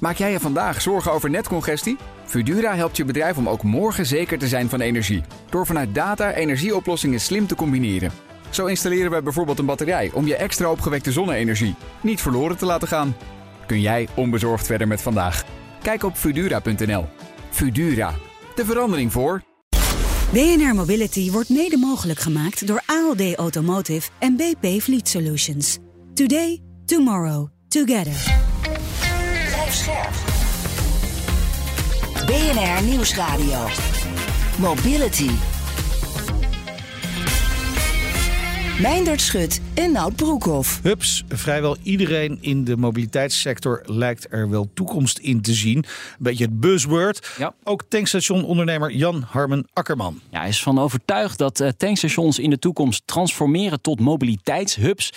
Maak jij je vandaag zorgen over netcongestie? Fudura helpt je bedrijf om ook morgen zeker te zijn van energie. Door vanuit data energieoplossingen slim te combineren. Zo installeren wij bijvoorbeeld een batterij om je extra opgewekte zonne-energie niet verloren te laten gaan. Kun jij onbezorgd verder met vandaag? Kijk op Fudura.nl. Fudura, de verandering voor. BNR Mobility wordt mede mogelijk gemaakt door ALD Automotive en BP Fleet Solutions. Today, tomorrow, together. BNR Nieuwsradio. Mobility. Meindert Schut en Nout Broekhoff. Hups, vrijwel iedereen in de mobiliteitssector lijkt er wel toekomst in te zien. Een beetje het buzzword. Ja. Ook tankstationondernemer Jan Harmen Akkerman. Ja, hij is van overtuigd dat eh, tankstations in de toekomst transformeren tot mobiliteitshubs.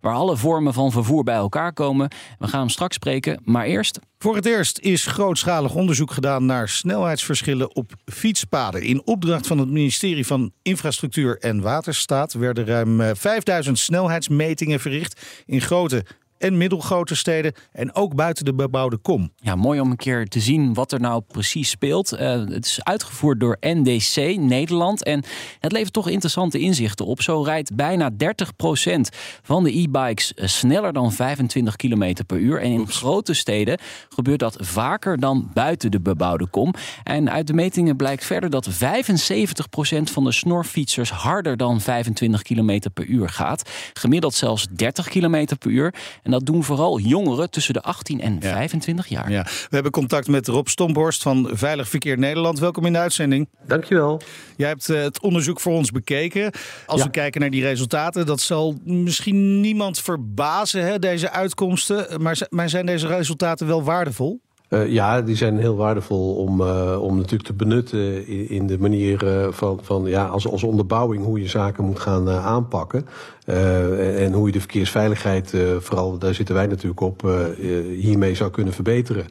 Waar alle vormen van vervoer bij elkaar komen. We gaan hem straks spreken, maar eerst. Voor het eerst is grootschalig onderzoek gedaan naar snelheidsverschillen op fietspaden. In opdracht van het ministerie van Infrastructuur en Waterstaat werden ruim eh, 5000 snelheidsmetingen verricht in grote en middelgrote steden en ook buiten de bebouwde kom. Ja, mooi om een keer te zien wat er nou precies speelt. Eh, het is uitgevoerd door NDC Nederland en het levert toch interessante inzichten op. Zo rijdt bijna 30% van de e-bikes eh, sneller dan 25 km per uur. En in grote steden gebeurt dat vaker dan buiten de bebouwde kom. En uit de metingen blijkt verder dat 75% van de snorfietsers harder dan 25 km per uur gaat. Gemiddeld zelfs 30 km per uur. En dat doen vooral jongeren tussen de 18 en 25 jaar. Ja, we hebben contact met Rob Stomphorst van Veilig Verkeer Nederland. Welkom in de uitzending. Dankjewel. Jij hebt eh, het onderzoek voor ons bekeken. Als Ja. we kijken naar die resultaten, dat zal misschien niemand verbazen, hè, deze uitkomsten. Maar, maar zijn deze resultaten wel waardevol? Eh, ja, die zijn heel waardevol om, eh, om natuurlijk te benutten in, in de manier eh, van, van ja, als, als onderbouwing hoe je zaken moet gaan aanpakken. Eh, en, hoe je de verkeersveiligheid, eh, vooral daar zitten wij natuurlijk op, eh, hiermee zou kunnen verbeteren.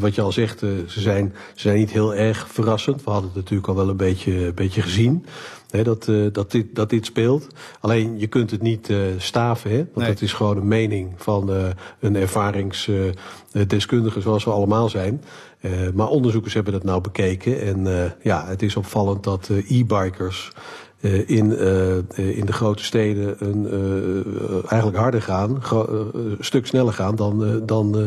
Wat je al zegt, ze, zijn, ze zijn niet heel erg verrassend. We hadden het natuurlijk al wel een beetje, beetje gezien. Hè, dat, dat, dit, dat dit speelt. Alleen je kunt het niet staven, hè? want Nee. dat is gewoon een mening van een ervaringsdeskundige zoals we allemaal zijn. Maar onderzoekers hebben dat nou bekeken. En ja, het is opvallend dat e-bikers in, eh, eh, in de grote steden een, eh, eh, eigenlijk harder gaan, gro- eh, een stuk sneller gaan dan, eh, dan,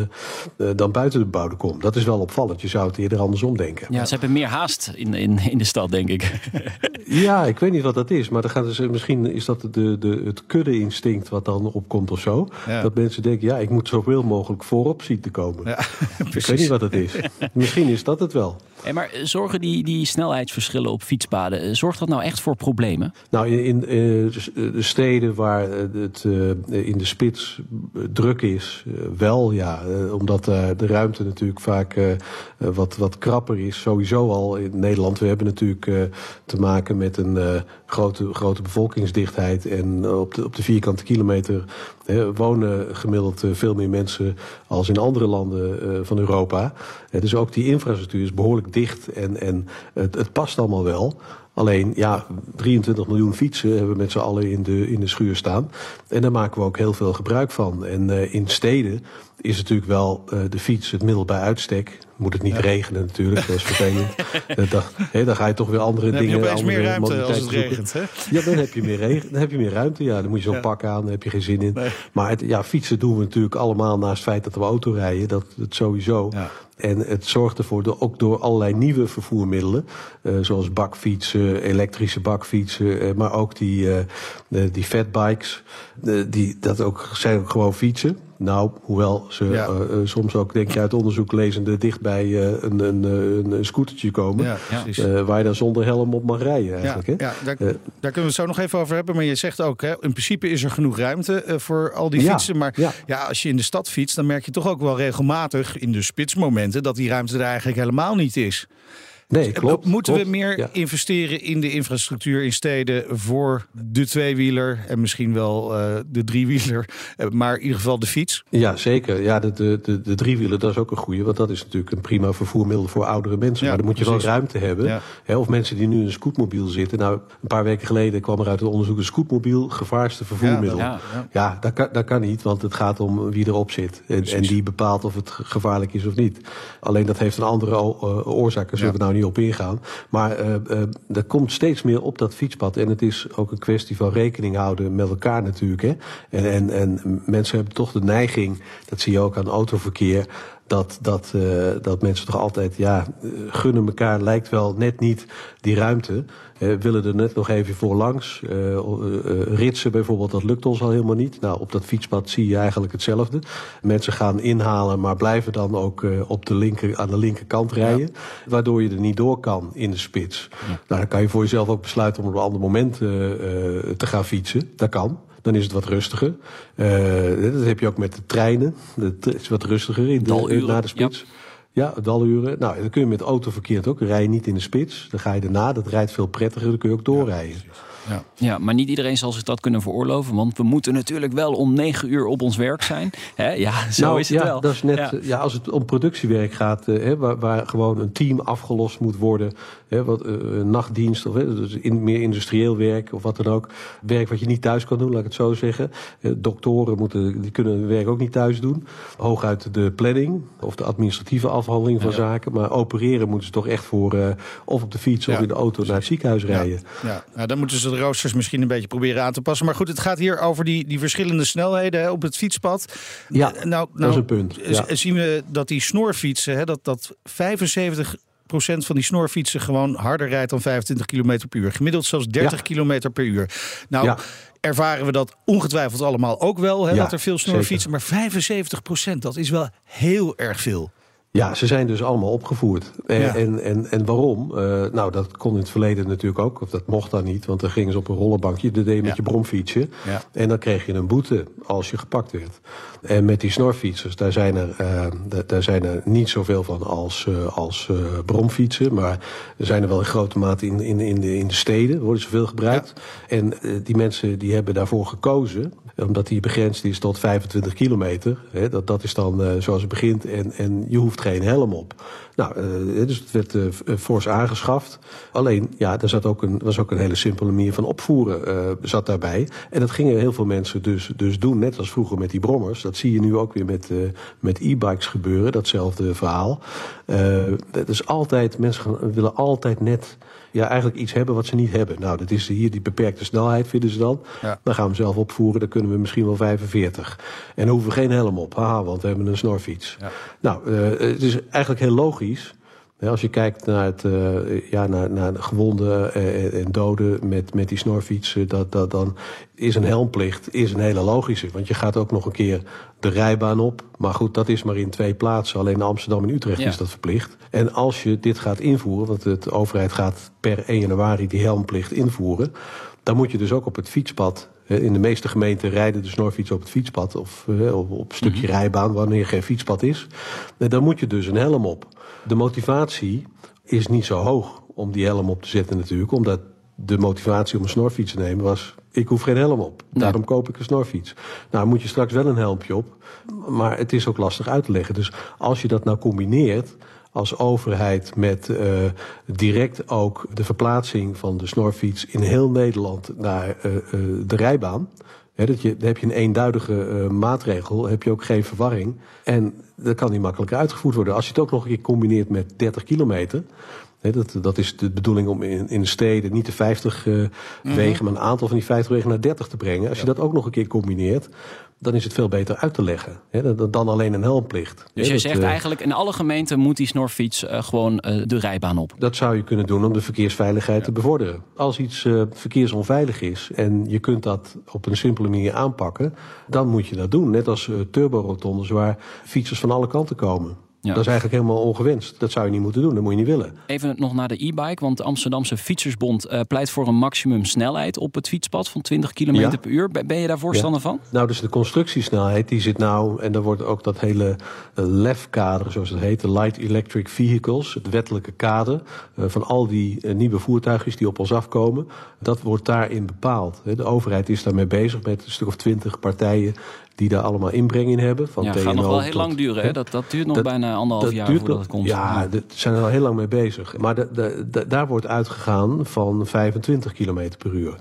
eh, eh, dan buiten de bebouwde kom. Dat is wel opvallend. Je zou het eerder andersom denken. Ja, ze hebben meer haast in, in, in de stad, denk ik. Ja, ik weet niet wat dat is, maar dan gaat dus, misschien is dat de, de, het kudde-instinct wat dan opkomt of zo. Ja. Dat mensen denken, ja, ik moet zoveel mogelijk voorop zien te komen. Ja, ik weet niet wat dat is. misschien is dat het wel. Hey, maar zorgen die, die snelheidsverschillen op fietspaden, eh, zorgt dat nou echt voor problemen? Nou, in, in eh, de steden waar eh, het eh, in de spits eh, druk is, eh, wel ja. Eh, omdat eh, de ruimte natuurlijk vaak eh, eh, wat, wat krapper is. Sowieso al in Nederland. We hebben natuurlijk eh, te maken met een eh, grote, grote bevolkingsdichtheid. En op de, op de vierkante kilometer eh, wonen gemiddeld eh, veel meer mensen als in andere landen eh, van Europa. Eh, dus ook die infrastructuur is behoorlijk dicht en, en het, het past allemaal wel. Alleen, ja, 23 miljoen fietsen hebben we met z'n allen in de, in de schuur staan. En daar maken we ook heel veel gebruik van. En eh, in steden is natuurlijk wel eh, de fiets het middel bij uitstek. Moet het niet regenen natuurlijk, dat is vervelend. Dan, dan ga je toch weer andere Dan heb je dingen... opeens meer ruimte als het regent. Hè? Ja, dan heb je meer, regen, dan heb je meer ruimte. Ja, dan moet je zo'n Ja. pak aan, dan heb je geen zin in. Nee. Maar het, ja, fietsen doen we natuurlijk allemaal naast het feit dat we auto rijden. Dat het sowieso. Ja. En het zorgt ervoor, door, ook door allerlei nieuwe vervoermiddelen. eh, zoals bakfietsen, elektrische bakfietsen. eh, maar ook die, die fatbikes. die, dat ook, zijn ook gewoon fietsen. Nou, hoewel ze Ja. eh, eh, soms ook, denk je uit onderzoek lezende, dicht bij eh, een, een, een, scootertje komen. Ja, eh, waar je dan zonder helm op mag rijden Ja, eigenlijk. hè? ja daar, Eh, daar kunnen we het zo nog even over hebben. Maar je zegt ook, hè, in principe is er genoeg ruimte voor al die Ja, fietsen. Maar ja. ja. als je in de stad fietst, dan merk je toch ook wel regelmatig in de spitsmomenten dat die ruimte er eigenlijk helemaal niet is. Nee, klopt. Moeten klopt. we meer Ja. investeren in de infrastructuur in steden voor de tweewieler en misschien wel eh, de driewieler, eh, maar in ieder geval de fiets? Ja, zeker. Ja, de, de, de, de driewieler, dat is ook een goede. Want dat is natuurlijk een prima vervoermiddel voor oudere mensen. Ja, maar dan moet je wel ruimte hebben. Ja. Hè, of mensen die nu in een scootmobiel zitten. Nou, een paar weken geleden kwam er uit het onderzoek... een scootmobiel gevaarste vervoermiddel. Ja, dat, kan, dat kan niet, want het gaat om wie erop zit. En, en die bepaalt of het ge- gevaarlijk is of niet. Alleen dat heeft een andere eh, oorzaak, daar zullen we nou niet op ingaan. Maar eh, er komt steeds meer op dat fietspad. En het is ook een kwestie van rekening houden met elkaar natuurlijk. Hè. En, en, en mensen hebben toch de neiging, dat zie je ook aan autoverkeer... Dat, dat, eh, dat mensen toch altijd, ja, eh, gunnen elkaar lijkt wel net niet die ruimte. Eh, willen er net nog even voor langs. Eh, ritsen bijvoorbeeld, dat lukt ons al helemaal niet. Nou, op dat fietspad zie je eigenlijk hetzelfde. Mensen gaan inhalen, maar blijven dan ook op de linker, aan de linkerkant rijden. Waardoor je er niet door kan in de spits. Nou, dan kan je voor jezelf ook besluiten om op een ander moment te gaan fietsen. Dat kan. Dan is het wat rustiger. Eh, dat heb je ook met de treinen. Het is wat rustiger in de, na de spits. Ja, daluren. Nou, dan kun je met autoverkeer ook. Rij je niet in de spits. Dan ga je erna. Dat rijdt veel prettiger. Dan kun je ook doorrijden. Ja, maar niet iedereen zal zich dat kunnen veroorloven. Want we moeten natuurlijk wel om negen uur op ons werk zijn. Hè? Ja, zo nou, is het ja, wel. Dat is net, Ja. ja. als het om productiewerk gaat, eh, hè, waar, waar gewoon een team afgelost moet worden. Hè, wat, eh, nachtdienst of hè, dus in, meer industrieel werk of wat dan ook. Werk wat je niet thuis kan doen, laat ik het zo zeggen. Eh, doktoren moeten, die kunnen hun werk ook niet thuis doen. Hooguit de planning of de administratieve afhandeling van zaken. Maar opereren moeten ze toch echt voor eh, of op de fiets of Ja, in de auto naar het ziekenhuis rijden. Ja, nou, dan moeten ze roosters misschien een beetje proberen aan te passen. Maar goed, het gaat hier over die, die verschillende snelheden hè, op het fietspad. Ja, Eh, nou, dat is een punt, ja. Zien we dat die snorfietsen, hè, dat, dat 75% van die snorfietsen gewoon harder rijdt dan 25 km per uur. Gemiddeld zelfs 30 Ja. km per uur. Nou, Ja. ervaren we dat ongetwijfeld allemaal ook wel, hè, Ja, dat er veel snorfietsen. Maar 75% dat is wel heel erg veel. Ja, ze zijn dus allemaal opgevoerd. En, Ja. en, en, en waarom? Eh, nou, dat kon in het verleden natuurlijk ook. Of dat mocht dan niet, want dan gingen ze op een rollenbankje. Dat deed je met Ja. je bromfietsje. Ja. En dan kreeg je een boete als je gepakt werd. En met die snorfietsers, daar zijn er, eh, da- daar zijn er niet zoveel van als, eh, als bromfietsen. Maar er zijn er wel in grote mate in, in, in, de, in de steden, worden ze veel gebruikt. En die mensen die hebben daarvoor gekozen, omdat die begrensd is tot 25 kilometer. Dat, dat is dan eh, zoals het begint en, en je hoeft geen helm op. Nou, eh, dus het werd eh, fors aangeschaft. Alleen, ja, er zat ook een, was ook een hele simpele manier van opvoeren zat daarbij. En dat gingen heel veel mensen dus, dus doen, net als vroeger met die brommers. Dat zie je nu ook weer met, met e-bikes gebeuren, datzelfde verhaal. Dat is altijd, mensen gaan, willen altijd net ja, eigenlijk iets hebben wat ze niet hebben. Nou, dat is hier die beperkte snelheid, vinden ze dan. Ja. Dan gaan we zelf opvoeren, dan kunnen we misschien wel 45. En dan hoeven we geen helm op, haha, want we hebben een snorfiets. Ja. Nou, het is eigenlijk heel logisch. Als je kijkt naar, het, eh, ja, naar, naar de gewonden eh, en doden met, met die snorfietsen, dat, dat, dan is een helmplicht is een hele logische. Want je gaat ook nog een keer de rijbaan op. Maar goed, dat is maar in twee plaatsen. Alleen in Amsterdam en Utrecht Ja. is dat verplicht. En als je dit gaat invoeren, want de overheid gaat per 1 januari die helmplicht invoeren, dan moet je dus ook op het fietspad. In de meeste gemeenten rijden de snorfietsen op het fietspad of op, een stukje rijbaan wanneer geen fietspad is. Dan moet je dus een helm op. De motivatie is niet zo hoog om die helm op te zetten natuurlijk, omdat de motivatie om een snorfiets te nemen was... ik hoef geen helm op, daarom koop ik een snorfiets. Nou moet je straks wel een helmpje op, maar het is ook lastig uit te leggen. Dus als je dat nou combineert als overheid met eh, direct ook de verplaatsing van de snorfiets... in heel Nederland naar eh, eh, de rijbaan... Dat je, dan heb je een eenduidige eh, maatregel, heb je ook geen verwarring. En dat kan die makkelijker uitgevoerd worden. Als je het ook nog een keer combineert met 30 kilometer... Dat, dat is de bedoeling om in, in de steden niet de 50 eh, wegen... maar een aantal van die 50 wegen naar 30 te brengen. Als je dat ook nog een keer combineert... dan is het veel beter uit te leggen hè, dan, alleen een helmplicht. Dus je zegt eh, eigenlijk in alle gemeenten moet die snorfiets eh, gewoon eh, de rijbaan op. Dat zou je kunnen doen om de verkeersveiligheid te bevorderen. Als iets verkeersonveilig is en je kunt dat op een simpele manier aanpakken, dan moet je dat doen. Net als turborotondes waar fietsers van alle kanten komen. Ja. Dat is eigenlijk helemaal ongewenst. Dat zou je niet moeten doen, dat moet je niet willen. Even nog naar de e-bike, want de Amsterdamse Fietsersbond eh, pleit voor een maximum snelheid op het fietspad van 20 km Ja. per uur. Ben je daar voorstander van? Nou, dus de constructiesnelheid die zit nou, en dan wordt ook dat hele eh, LEF-kader, zoals het heet, de Light Electric Vehicles, het wettelijke kader eh, van al die nieuwe voertuigjes die op ons afkomen, dat wordt daarin bepaald. De overheid is daarmee bezig met een stuk of twintig partijen die daar allemaal inbreng in hebben. Van Ja, het gaat nog wel heel tot- lang duren. Hè? Dat, dat duurt nog Dat- bijna anderhalf jaar voordat nog- het komt. Ja, daar zijn er al heel lang mee bezig. Maar de, de, de- daar wordt uitgegaan van 25 km per uur.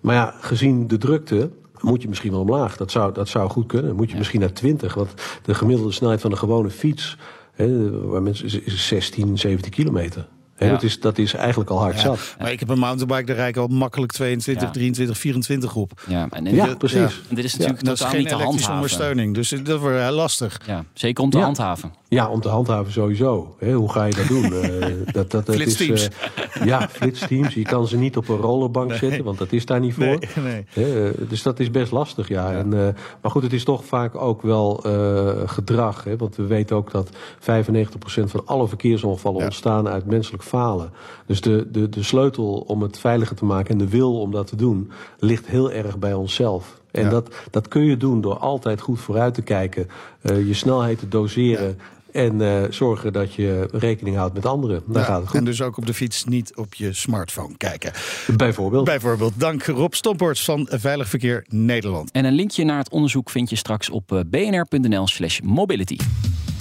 Maar ja, gezien de drukte moet je misschien wel omlaag. Dat zou, dat zou goed kunnen. Moet je misschien naar 20. Want de gemiddelde snelheid van een gewone fiets... Hè, waar mensen, is 16, 17 kilometer. Ja. dat, is, dat is eigenlijk al hard Ja, zat. Maar ik heb een mountainbike, daar rijd ik al makkelijk 22, Ja. 23, 24 op. Ja, en, precies. en dit is Ja, natuurlijk dat is geen niet te elektrische handhaven. ondersteuning. Dus dat wordt heel lastig. Ja, zeker om te Ja. handhaven. Ja, om te handhaven sowieso. Hè, hoe ga je dat doen? Eh, dat, dat, dat Flitsteams. Is, eh, ja, flitsteams. Je kan ze niet op een rollerbank zetten, want dat is daar niet voor. Nee, nee. Hè, eh, dus dat is best lastig, ja. En, eh, maar goed, het is toch vaak ook wel eh, gedrag. Hè, want we weten ook dat 95% van alle verkeersongevallen Ja. ontstaan uit menselijk falen. Dus de, de, de sleutel om het veiliger te maken en de wil om dat te doen, ligt heel erg bij onszelf. En Ja. dat, dat kun je doen door altijd goed vooruit te kijken, eh, je snelheid te doseren. En eh, zorgen dat je rekening houdt met anderen. Daar Ja, gaat het goed. En dus ook op de fiets niet op je smartphone kijken. Bijvoorbeeld. Bijvoorbeeld, dank Rob Stomports van Veilig Verkeer Nederland. En een linkje naar het onderzoek vind je straks op eh, bnr.nl slash mobility.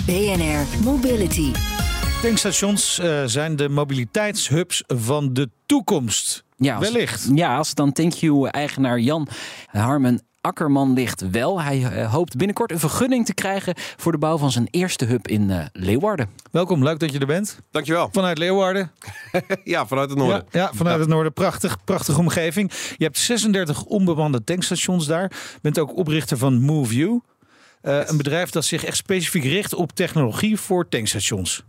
BNR Mobility. Tankstations eh, zijn de mobiliteitshubs van de toekomst. Ja, als, Wellicht. Ja, als het dan Thank You-eigenaar Jan Harmen Akkerman ligt wel. Hij eh, hoopt binnenkort een vergunning te krijgen voor de bouw van zijn eerste hub in eh, Leeuwarden. Welkom, leuk dat je er bent. Dankjewel. Vanuit Leeuwarden. Ja, vanuit het noorden. Ja, ja vanuit het noorden. Prachtig, prachtige omgeving. Je hebt 36 onbemande tankstations daar. Bent ook oprichter van MoveU. Eh, Een bedrijf dat zich echt specifiek richt op technologie voor tankstations.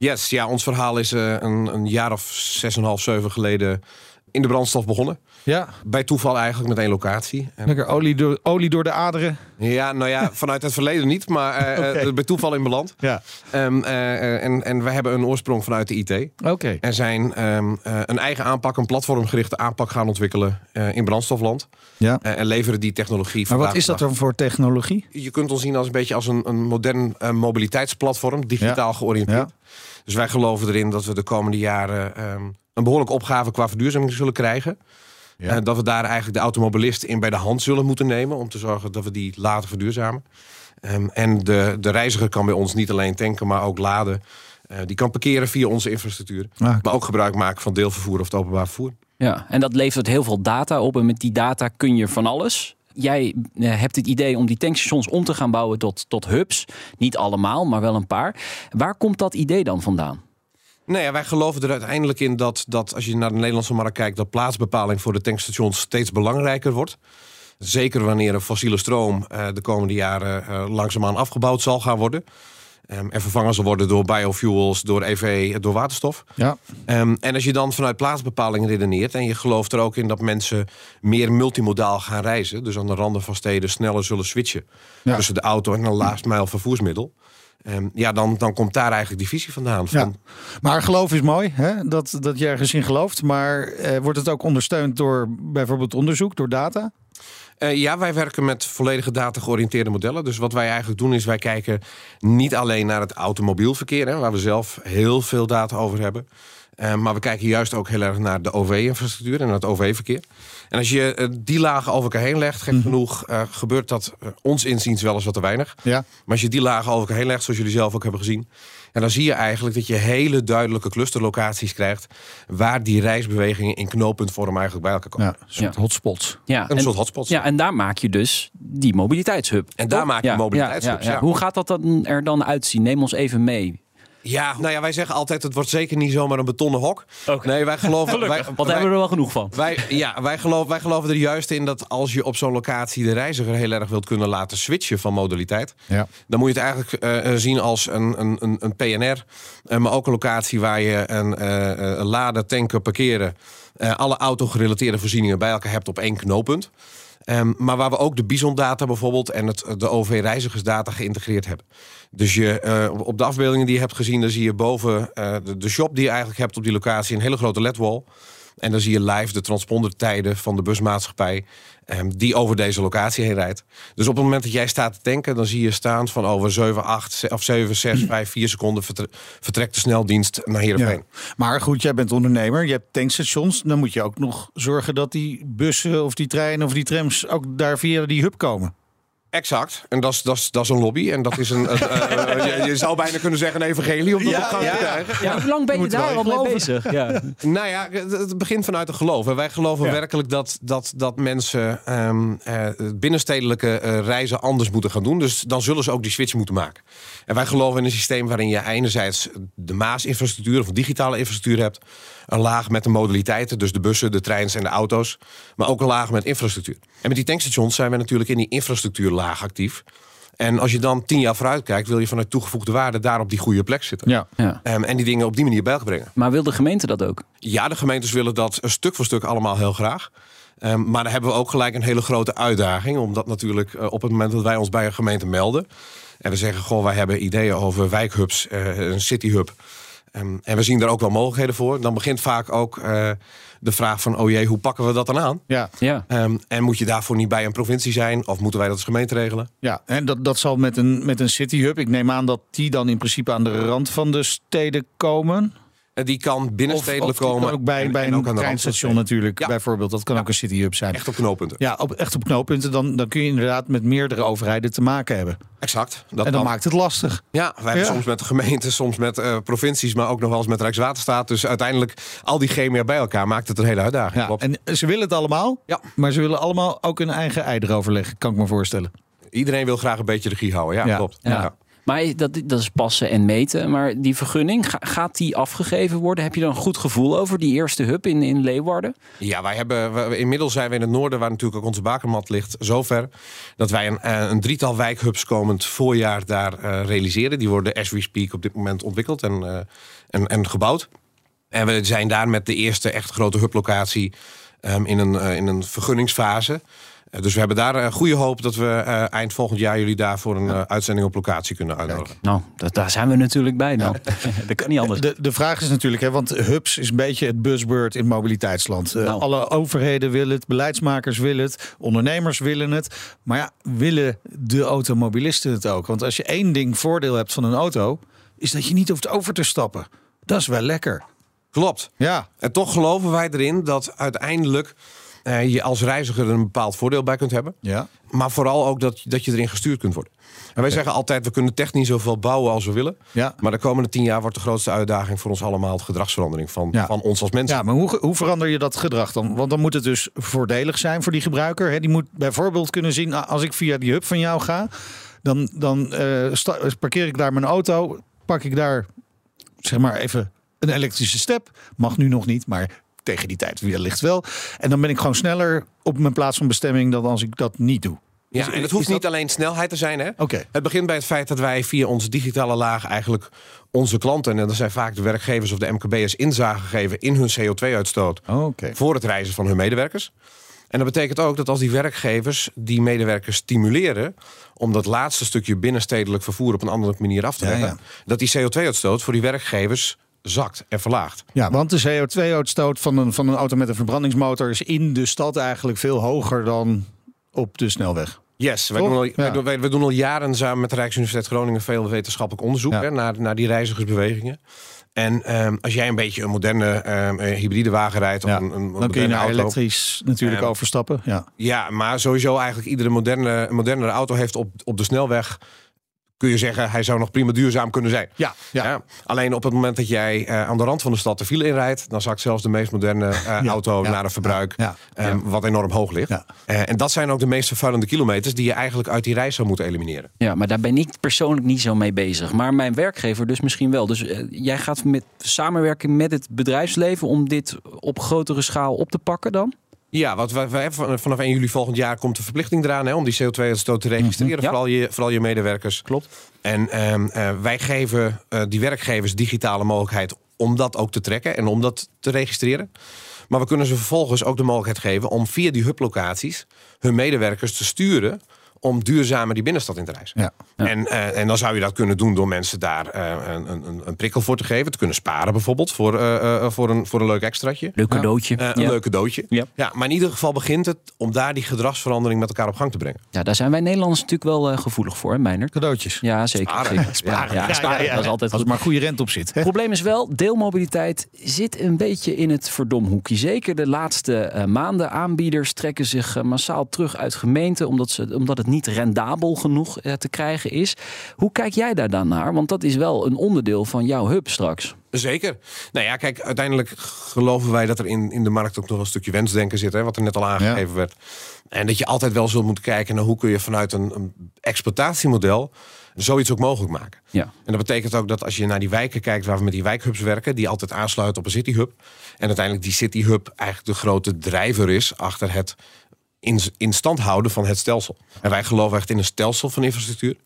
Yes, ja, ons verhaal is eh, een, een jaar of zes en een half, zeven geleden in de brandstof begonnen. Ja, Bij toeval eigenlijk met één locatie. Lekker olie door, olie door de aderen. ja, nou ja, vanuit het verleden niet, maar eh, eh, bij toeval in beland. Ja, Ehm, eh, eh, en, en wij hebben een oorsprong vanuit de IT. oké. En zijn ehm, eh, een eigen aanpak, een platformgerichte aanpak gaan ontwikkelen in brandstofland. Ja. En leveren die technologie Maar wat is dat dan voor technologie? Je kunt ons zien als een beetje als een, een modern mobiliteitsplatform, digitaal Ja. georiënteerd. Ja. Dus wij geloven erin dat we de komende jaren ehm, een behoorlijke opgave qua verduurzaming zullen krijgen. Ja. Eh, dat we daar eigenlijk de automobilist in bij de hand zullen moeten nemen om te zorgen dat we die laten verduurzamen. Ehm, en de, de reiziger kan bij ons niet alleen tanken, maar ook laden. Eh, die kan parkeren via onze infrastructuur. Ah, Maar ook gebruik maken van deelvervoer of het openbaar vervoer. Ja, en dat levert heel veel data op. En met die data kun je van alles. Jij eh, hebt het idee om die tankstations om te gaan bouwen tot, tot hubs. Niet allemaal, maar wel een paar. Waar komt dat idee dan vandaan? Nee, ja, wij geloven er uiteindelijk in dat, dat als je naar de Nederlandse markt kijkt, dat plaatsbepaling voor de tankstations steeds belangrijker wordt. Zeker wanneer een fossiele stroom eh, de komende jaren eh, langzaamaan afgebouwd zal gaan worden. Ehm, en vervangen zal worden door biofuels, door EV, door waterstof. Ja, Ehm, en als je dan vanuit plaatsbepaling redeneert en je gelooft er ook in dat mensen meer multimodaal gaan reizen, dus aan de randen van steden sneller zullen switchen Ja. tussen de auto en een last mile vervoersmiddel. ehm, ja, dan, dan komt daar eigenlijk die visie vandaan. Van, Ja. Maar geloof is mooi, hè? Dat, dat je ergens in gelooft. Maar eh, wordt het ook ondersteund door bijvoorbeeld onderzoek, door data? Eh, ja, wij werken met volledige data georiënteerde modellen. Dus wat wij eigenlijk doen is wij kijken niet alleen naar het automobielverkeer, hè, waar we zelf heel veel data over hebben. Eh, maar we kijken juist ook heel erg naar de OV-infrastructuur en het OV-verkeer. En als je eh, die lagen over elkaar heen legt, gek genoeg, eh, gebeurt dat ons inziens wel eens wat te weinig. Ja. Maar als je die lagen over elkaar heen legt, zoals jullie zelf ook hebben gezien. En dan zie je eigenlijk dat je hele duidelijke clusterlocaties krijgt. waar die reisbewegingen in knooppuntvorm eigenlijk bij elkaar komen. Ja, een soort Ja. hotspots. Ja, Een en, soort hotspots. ja, en daar maak je dus die mobiliteitshub. En daar toch? maak je Ja, mobiliteitshubs, ja. Hoe gaat dat dan er dan uitzien? Neem ons even mee. Ja, nou ja, wij zeggen altijd: het wordt zeker niet zomaar een betonnen hok. Nee, wij geloven. wij, Want daar wij, hebben we er wel genoeg van. wij, ja, wij, geloven, wij geloven er juist in dat als je op zo'n locatie de reiziger heel erg wilt kunnen laten switchen van modaliteit, Ja. dan moet je het eigenlijk eh, zien als een, een, een, een PNR, eh, maar ook een locatie waar je een, eh, eh, een laden, tanken, parkeren, eh, alle autogerelateerde voorzieningen bij elkaar hebt op één knooppunt. Ehm, maar waar we ook de Bison-data bijvoorbeeld en het, de OV-reizigersdata geïntegreerd hebben. Dus je, eh, op de afbeeldingen die je hebt gezien, dan zie je boven eh, de, de shop die je eigenlijk hebt op die locatie een hele grote LED-wall. En dan zie je live de transpondertijden van de busmaatschappij ehm, die over deze locatie heen rijdt. Dus op het moment dat jij staat te tanken, dan zie je staan van over 7, 8 of 7, 6, 5, 4 seconden vertre- vertrekt de sneldienst naar Heerenveen. Maar goed, jij bent ondernemer, je hebt tankstations. Dan moet je ook nog zorgen dat die bussen of die treinen of die trams ook daar via die hub komen. Exact. En dat is, dat, is, dat is een lobby. En dat is een. een, eh, eh, je, je zou bijna kunnen zeggen een evangelie om dat op gang te krijgen. Ja, hoe lang ben je daar al mee bezig? Ja. Nou ja, het het begint vanuit een geloof. En wij geloven Ja. werkelijk dat, dat, dat mensen ehm, eh, binnenstedelijke eh, reizen anders moeten gaan doen. Dus dan zullen ze ook die switch moeten maken. En wij geloven in een systeem waarin je enerzijds de Maas-infrastructuur of digitale infrastructuur hebt. Een laag met de modaliteiten, dus de bussen, de treins en de auto's. Maar ook een laag met infrastructuur. En met die tankstations zijn we natuurlijk in die infrastructuurlaag actief. En als je dan tien jaar vooruit kijkt, wil je vanuit toegevoegde waarde daar op die goede plek zitten. Ja. Ja. Ehm, en die dingen op die manier bij elkaar brengen. Maar wil de gemeente dat ook? Ja, de gemeentes willen dat een stuk voor stuk allemaal heel graag. Ehm, maar dan hebben we ook gelijk een hele grote uitdaging. Omdat natuurlijk eh, op het moment dat wij ons bij een gemeente melden. En we zeggen, goh, wij hebben ideeën over wijkhubs, eh, een cityhub. Ehm, en we zien daar ook wel mogelijkheden voor. Dan begint vaak ook eh, de vraag van, oh jee, hoe pakken we dat dan aan? Ja, Ja. Ehm, en moet je daarvoor niet bij een provincie zijn? Of moeten wij dat als gemeente regelen? ja. en dat, dat zal met een, met een city hub. Ik neem aan dat die dan in principe aan de rand van de steden komen. En die kan binnenstedelijk of komen. kan ook bij, en- bij en een treinstation natuurlijk, Ja. bijvoorbeeld. Dat kan ook een city hub zijn. Echt op knooppunten. Ja, op, echt op knooppunten. Dan, dan kun je inderdaad met meerdere overheden te maken hebben. Exact. Dat en dan kan. maakt het lastig. Ja, wij hebben soms met de gemeente, soms met eh, provincies, maar ook nog wel eens met Rijkswaterstaat. Dus uiteindelijk al die chemia bij elkaar maakt het een hele uitdaging. Ja, Klopt. en ze willen het allemaal. Ja. Maar ze willen allemaal ook hun eigen ei erover leggen, kan ik me voorstellen. Iedereen wil graag een beetje regie houden. Ja, Ja. klopt. Ja. Ja. Maar dat, dat is passen en meten. Maar die vergunning, ga- gaat die afgegeven worden? Heb je dan een goed gevoel over die eerste hub in, in Leeuwarden? Ja, wij hebben, inmiddels zijn we in het noorden, waar natuurlijk ook onze bakermat ligt, zover dat wij een, eh, een drietal wijkhubs komend voorjaar daar eh, realiseren. Die worden as we speak op dit moment ontwikkeld en, eh, en, en gebouwd. En we zijn daar met de eerste echt grote hublocatie ehm, in, een, in een vergunningsfase. Eh, dus we hebben daar een goede hoop dat we eh, eind volgend jaar jullie daar voor een eh, uitzending op locatie kunnen uitnodigen. Nou, dat, daar zijn we natuurlijk bij dan. dat kan niet anders. De, de vraag is natuurlijk, hè, want hubs is een beetje het buzzword in mobiliteitsland. Eh, Nou. Alle overheden willen het, beleidsmakers willen het, ondernemers willen het. Maar ja, willen de automobilisten het ook? Want als je één ding voordeel hebt van een auto, is dat je niet hoeft over te stappen. Dat is wel lekker. Klopt. Ja, En toch geloven wij erin dat uiteindelijk eh, je als reiziger er een bepaald voordeel bij kunt hebben. ja. Maar vooral ook dat, dat je erin gestuurd kunt worden. En wij zeggen altijd, we kunnen technisch zoveel bouwen als we willen. Ja. Maar de komende tien jaar wordt de grootste uitdaging voor ons allemaal de gedragsverandering van, Ja. van ons als mensen. Ja, maar hoe, hoe verander je dat gedrag dan? Want dan moet het dus voordelig zijn voor die gebruiker. Hè? Die moet bijvoorbeeld kunnen zien, ah, als ik via die hub van jou ga, dan, dan eh, parkeer ik daar mijn auto, pak ik daar, zeg maar even een elektrische step. Mag nu nog niet, maar tegen die tijd wellicht wel. En dan ben ik gewoon sneller op mijn plaats van bestemming dan als ik dat niet doe. Ja, Is- en het hoeft dat- niet alleen snelheid te zijn. Hè? Oké. Het begint bij het feit dat wij via onze digitale laag eigenlijk onze klanten, en dat zijn vaak de werkgevers of de MKB'ers, inzage geven in hun CO2-uitstoot Oké. voor het reizen van hun medewerkers. En dat betekent ook dat als die werkgevers die medewerkers stimuleren om dat laatste stukje binnenstedelijk vervoer op een andere manier af te Ja, leggen, ja. dat die CO2-uitstoot voor die werkgevers zakt en verlaagt. Ja, want de CO2-uitstoot van een, van een auto met een verbrandingsmotor is in de stad eigenlijk veel hoger dan op de snelweg. Yes, wij doen, al, Ja. wij, doen, wij, wij doen al jaren samen met de Rijksuniversiteit Groningen veel wetenschappelijk onderzoek Ja. hè, naar, naar die reizigersbewegingen. En ehm, als jij een beetje een moderne ehm, eh, hybride wagen rijdt of een, een dan kun je moderne naar auto. elektrisch natuurlijk Ja. overstappen. Ja. Ja, maar sowieso eigenlijk iedere moderne, modernere auto heeft op, op de snelweg... kun je zeggen, hij zou nog prima duurzaam kunnen zijn. Ja, ja. Alleen op het moment dat jij eh, aan de rand van de stad de file inrijdt... dan zakt zelfs de meest moderne eh, auto ja, naar een verbruik... ja, ja. eh, wat enorm hoog ligt. Ja. Eh, en dat zijn ook de meest vervuilende kilometers... die je eigenlijk uit die reis zou moeten elimineren. Ja, maar daar ben ik persoonlijk niet zo mee bezig. Maar mijn werkgever dus misschien wel. Dus jij gaat met samenwerken met het bedrijfsleven om dit op grotere schaal op te pakken dan? Ja, wat wij, vanaf 1 juli volgend jaar komt de verplichting eraan hè, om die CO2-uitstoot te registreren, Mhm, ja. vooral, je, vooral je medewerkers. Klopt. En ehm, eh, wij geven eh, die werkgevers digitale mogelijkheid om dat ook te trekken en om dat te registreren. Maar we kunnen ze vervolgens ook de mogelijkheid geven om via die hublocaties hun medewerkers te sturen om duurzamer die binnenstad in te reizen. Ja. En, eh, en dan zou je dat kunnen doen door mensen daar eh, een, een, een prikkel voor te geven. Te kunnen sparen bijvoorbeeld voor, eh, eh, voor, een, voor een leuk extraatje. Leuk cadeautje. Eh, een ja. leuk cadeautje. Ja. Ja, maar in ieder geval begint het om daar die gedragsverandering met elkaar op gang te brengen. ja, daar zijn wij Nederlanders natuurlijk wel gevoelig voor, hè, Meijnert? Cadeautjes. Ja, zeker. Sparen. zeker. Sparen. Ja, ja, sparen, dat is altijd Als er maar goede rente op zit. Het probleem is wel, deelmobiliteit zit een beetje in het verdomhoekje. Zeker de laatste eh, maanden. Aanbieders trekken zich massaal terug uit gemeenten... omdat, ze, omdat het niet rendabel genoeg eh, te krijgen is. Hoe kijk jij daar dan naar? Want dat is wel een onderdeel van jouw hub straks. Zeker. Nou ja, kijk, uiteindelijk geloven wij dat er in, in de markt ook nog een stukje wensdenken zit, hè, wat er net al aangegeven werd. En dat je altijd wel zult moeten kijken naar hoe kun je vanuit een, een exploitatiemodel zoiets ook mogelijk maken. Ja. En dat betekent ook dat als je naar die wijken kijkt waar we met die wijkhubs werken, die altijd aansluiten op een cityhub. En uiteindelijk die cityhub eigenlijk de grote drijver is achter het in, in stand houden van het stelsel. En wij geloven echt in een stelsel van infrastructuur.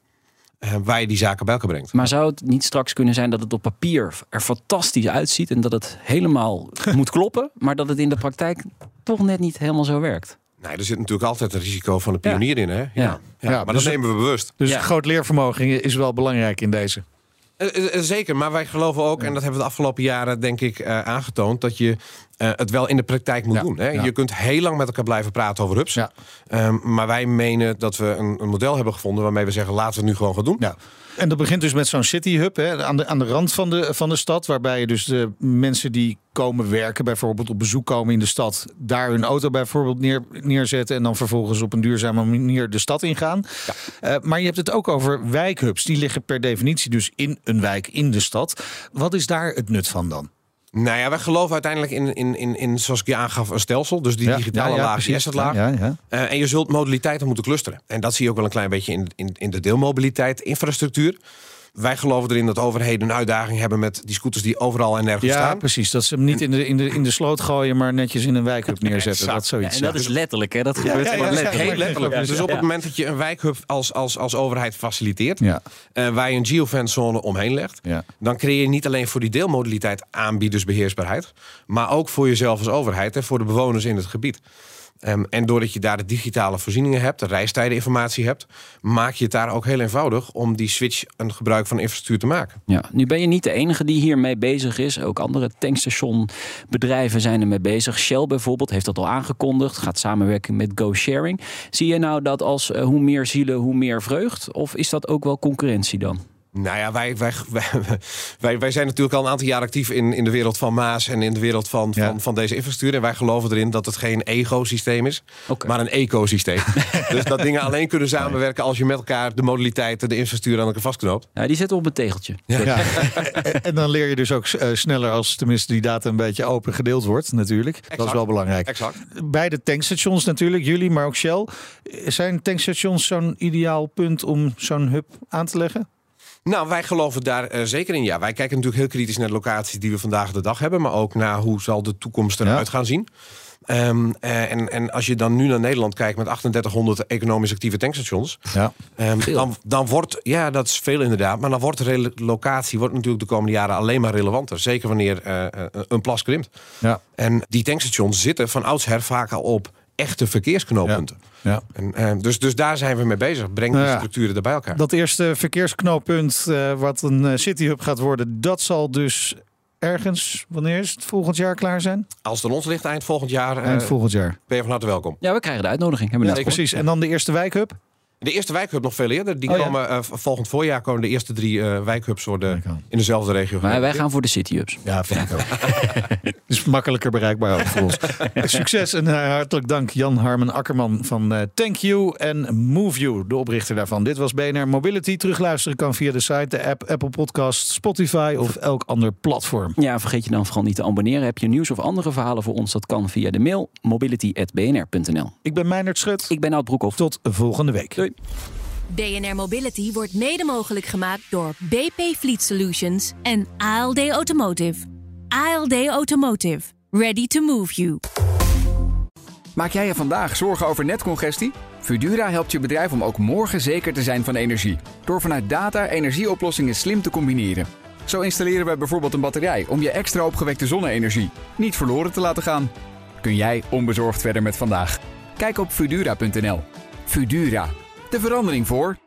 eh, Waar je die zaken bij elkaar brengt. Maar zou het niet straks kunnen zijn dat het op papier er fantastisch uitziet... en dat het helemaal moet kloppen... maar dat het in de praktijk toch net niet helemaal zo werkt? Nee, er zit natuurlijk altijd een risico van de pionier in, hè? Ja. Ja. Ja. Ja, maar dus- dat nemen we bewust. Dus Ja. groot leervermogen is wel belangrijk in deze. Eh, eh, zeker, maar wij geloven ook, en dat hebben we de afgelopen jaren denk ik eh, aangetoond, dat je eh, het wel in de praktijk moet Ja, doen. Hè? ja. Je kunt heel lang met elkaar blijven praten over hubs. Ja. Ehm, maar wij menen dat we een, een model hebben gevonden waarmee we zeggen laten we het nu gewoon gaan doen. En dat begint dus met zo'n city hub hè, aan, de, aan de rand van de, van de stad. Waarbij je dus de mensen die komen werken, bijvoorbeeld op bezoek komen in de stad, daar hun auto bijvoorbeeld neer, neerzetten. En dan vervolgens op een duurzame manier de stad ingaan. Eh, maar je hebt het ook over wijkhubs. Die liggen per definitie dus in een wijk in de stad. Wat is daar het nut van dan? Nou ja, wij geloven uiteindelijk in, in, in, in zoals ik je aangaf, een stelsel. Dus die digitale laag, die asset laag. Eh, en je zult modaliteiten moeten clusteren. En dat zie je ook wel een klein beetje in, in, in de deelmobiliteit, infrastructuur. Wij geloven erin dat overheden een uitdaging hebben met die scooters die overal en nergens Ja, staan. precies. Dat ze hem niet in de, in, de, in de sloot gooien, maar netjes in een wijkhub neerzetten. Exact. Dat Ja, zoiets. en dat is letterlijk, hè? Dat gebeurt ja, gewoon ja, letterlijk. Heel letterlijk. Ja, Dus op het moment dat je een wijkhub als, als, als overheid faciliteert, Ja. eh, waar je een geofence-zone omheen legt, Ja. dan creëer je niet alleen voor die deelmodaliteit aanbiedersbeheersbaarheid, maar ook voor jezelf als overheid en voor de bewoners in het gebied. Ehm, en doordat je daar de digitale voorzieningen hebt, de reistijdeninformatie hebt, maak je het daar ook heel eenvoudig om die switch een gebruik van infrastructuur te maken. Ja, nu ben je niet de enige die hiermee bezig is. Ook andere tankstationbedrijven zijn ermee bezig. Shell bijvoorbeeld heeft dat al aangekondigd. Gaat samenwerken met GoSharing. Zie je nou dat als eh, hoe meer zielen, hoe meer vreugd? Of is dat ook wel concurrentie dan? Nou ja, wij, wij, wij, wij, wij zijn natuurlijk al een aantal jaar actief in, in de wereld van Maas en in de wereld van, Ja. van, van deze infrastructuur. En wij geloven erin dat het geen ecosysteem is, maar een ecosysteem. dus dat dingen alleen kunnen samenwerken als je met elkaar de modaliteiten, de infrastructuur aan elkaar vastknoopt. Ja, die zitten op een tegeltje. Ja. en dan leer je dus ook eh, sneller als tenminste die data een beetje open gedeeld wordt, natuurlijk. Dat is wel belangrijk. Exact. Beide tankstations natuurlijk, jullie, maar ook Shell. Zijn tankstations zo'n ideaal punt om zo'n hub aan te leggen? Nou, wij geloven daar eh, zeker in. Ja, wij kijken natuurlijk heel kritisch naar de locaties die we vandaag de dag hebben, maar ook naar hoe zal de toekomst eruit Ja. gaan zien. Eh, en, en als je dan nu naar Nederland kijkt met 3800 economisch actieve tankstations, Ja. Ehm, dan, dan wordt, ja, dat is veel inderdaad, maar dan wordt de locatie wordt natuurlijk de komende jaren alleen maar relevanter. Zeker wanneer eh, een plas krimpt. Ja. En die tankstations zitten van oudsher vaak al op echte verkeersknooppunten. ja. En, eh, dus, dus daar zijn we mee bezig. Breng Nou die ja. structuren er bij elkaar. Dat eerste verkeersknooppunt, eh, wat een eh, cityhub gaat worden, dat zal dus ergens, wanneer is het, volgend jaar klaar zijn? Als het aan ons ligt eind volgend jaar, eh, Eind volgend jaar. ben je van harte welkom. Ja, we krijgen de uitnodiging. Hebben we Ja, net gehoord. precies. En dan de eerste wijkhub? De eerste wijkhub nog veel eerder. Die Oh, ja. komen eh, volgend voorjaar komen de eerste drie eh, wijkhubs worden in dezelfde regio. Maar wij gaan voor de City Hubs. Ja, vind ik ook. dus makkelijker bereikbaar ook voor ons. Succes en eh, hartelijk dank Jan Harmen Akkerman van eh, Thank You en Move You, de oprichter daarvan. Dit was BNR Mobility. Terugluisteren kan via de site, de app, Apple Podcast, Spotify of elk ander platform. Ja, vergeet je dan vooral niet te abonneren. Heb je nieuws of andere verhalen voor ons? Dat kan via de mail mobility.bnr.nl. Ik ben Meijnerd Schut. Ik ben Oud Broekhoff. Tot volgende week. Doei. BNR Mobility wordt mede mogelijk gemaakt door BP Fleet Solutions en ALD Automotive. ALD Automotive. Ready to move you. Maak jij je vandaag zorgen over netcongestie? Fudura helpt je bedrijf om ook morgen zeker te zijn van energie. Door vanuit data energieoplossingen slim te combineren. Zo installeren wij bijvoorbeeld een batterij om je extra opgewekte zonne-energie niet verloren te laten gaan. Kun jij onbezorgd verder met vandaag? Kijk op Fudura.nl. Fudura, de verandering voor.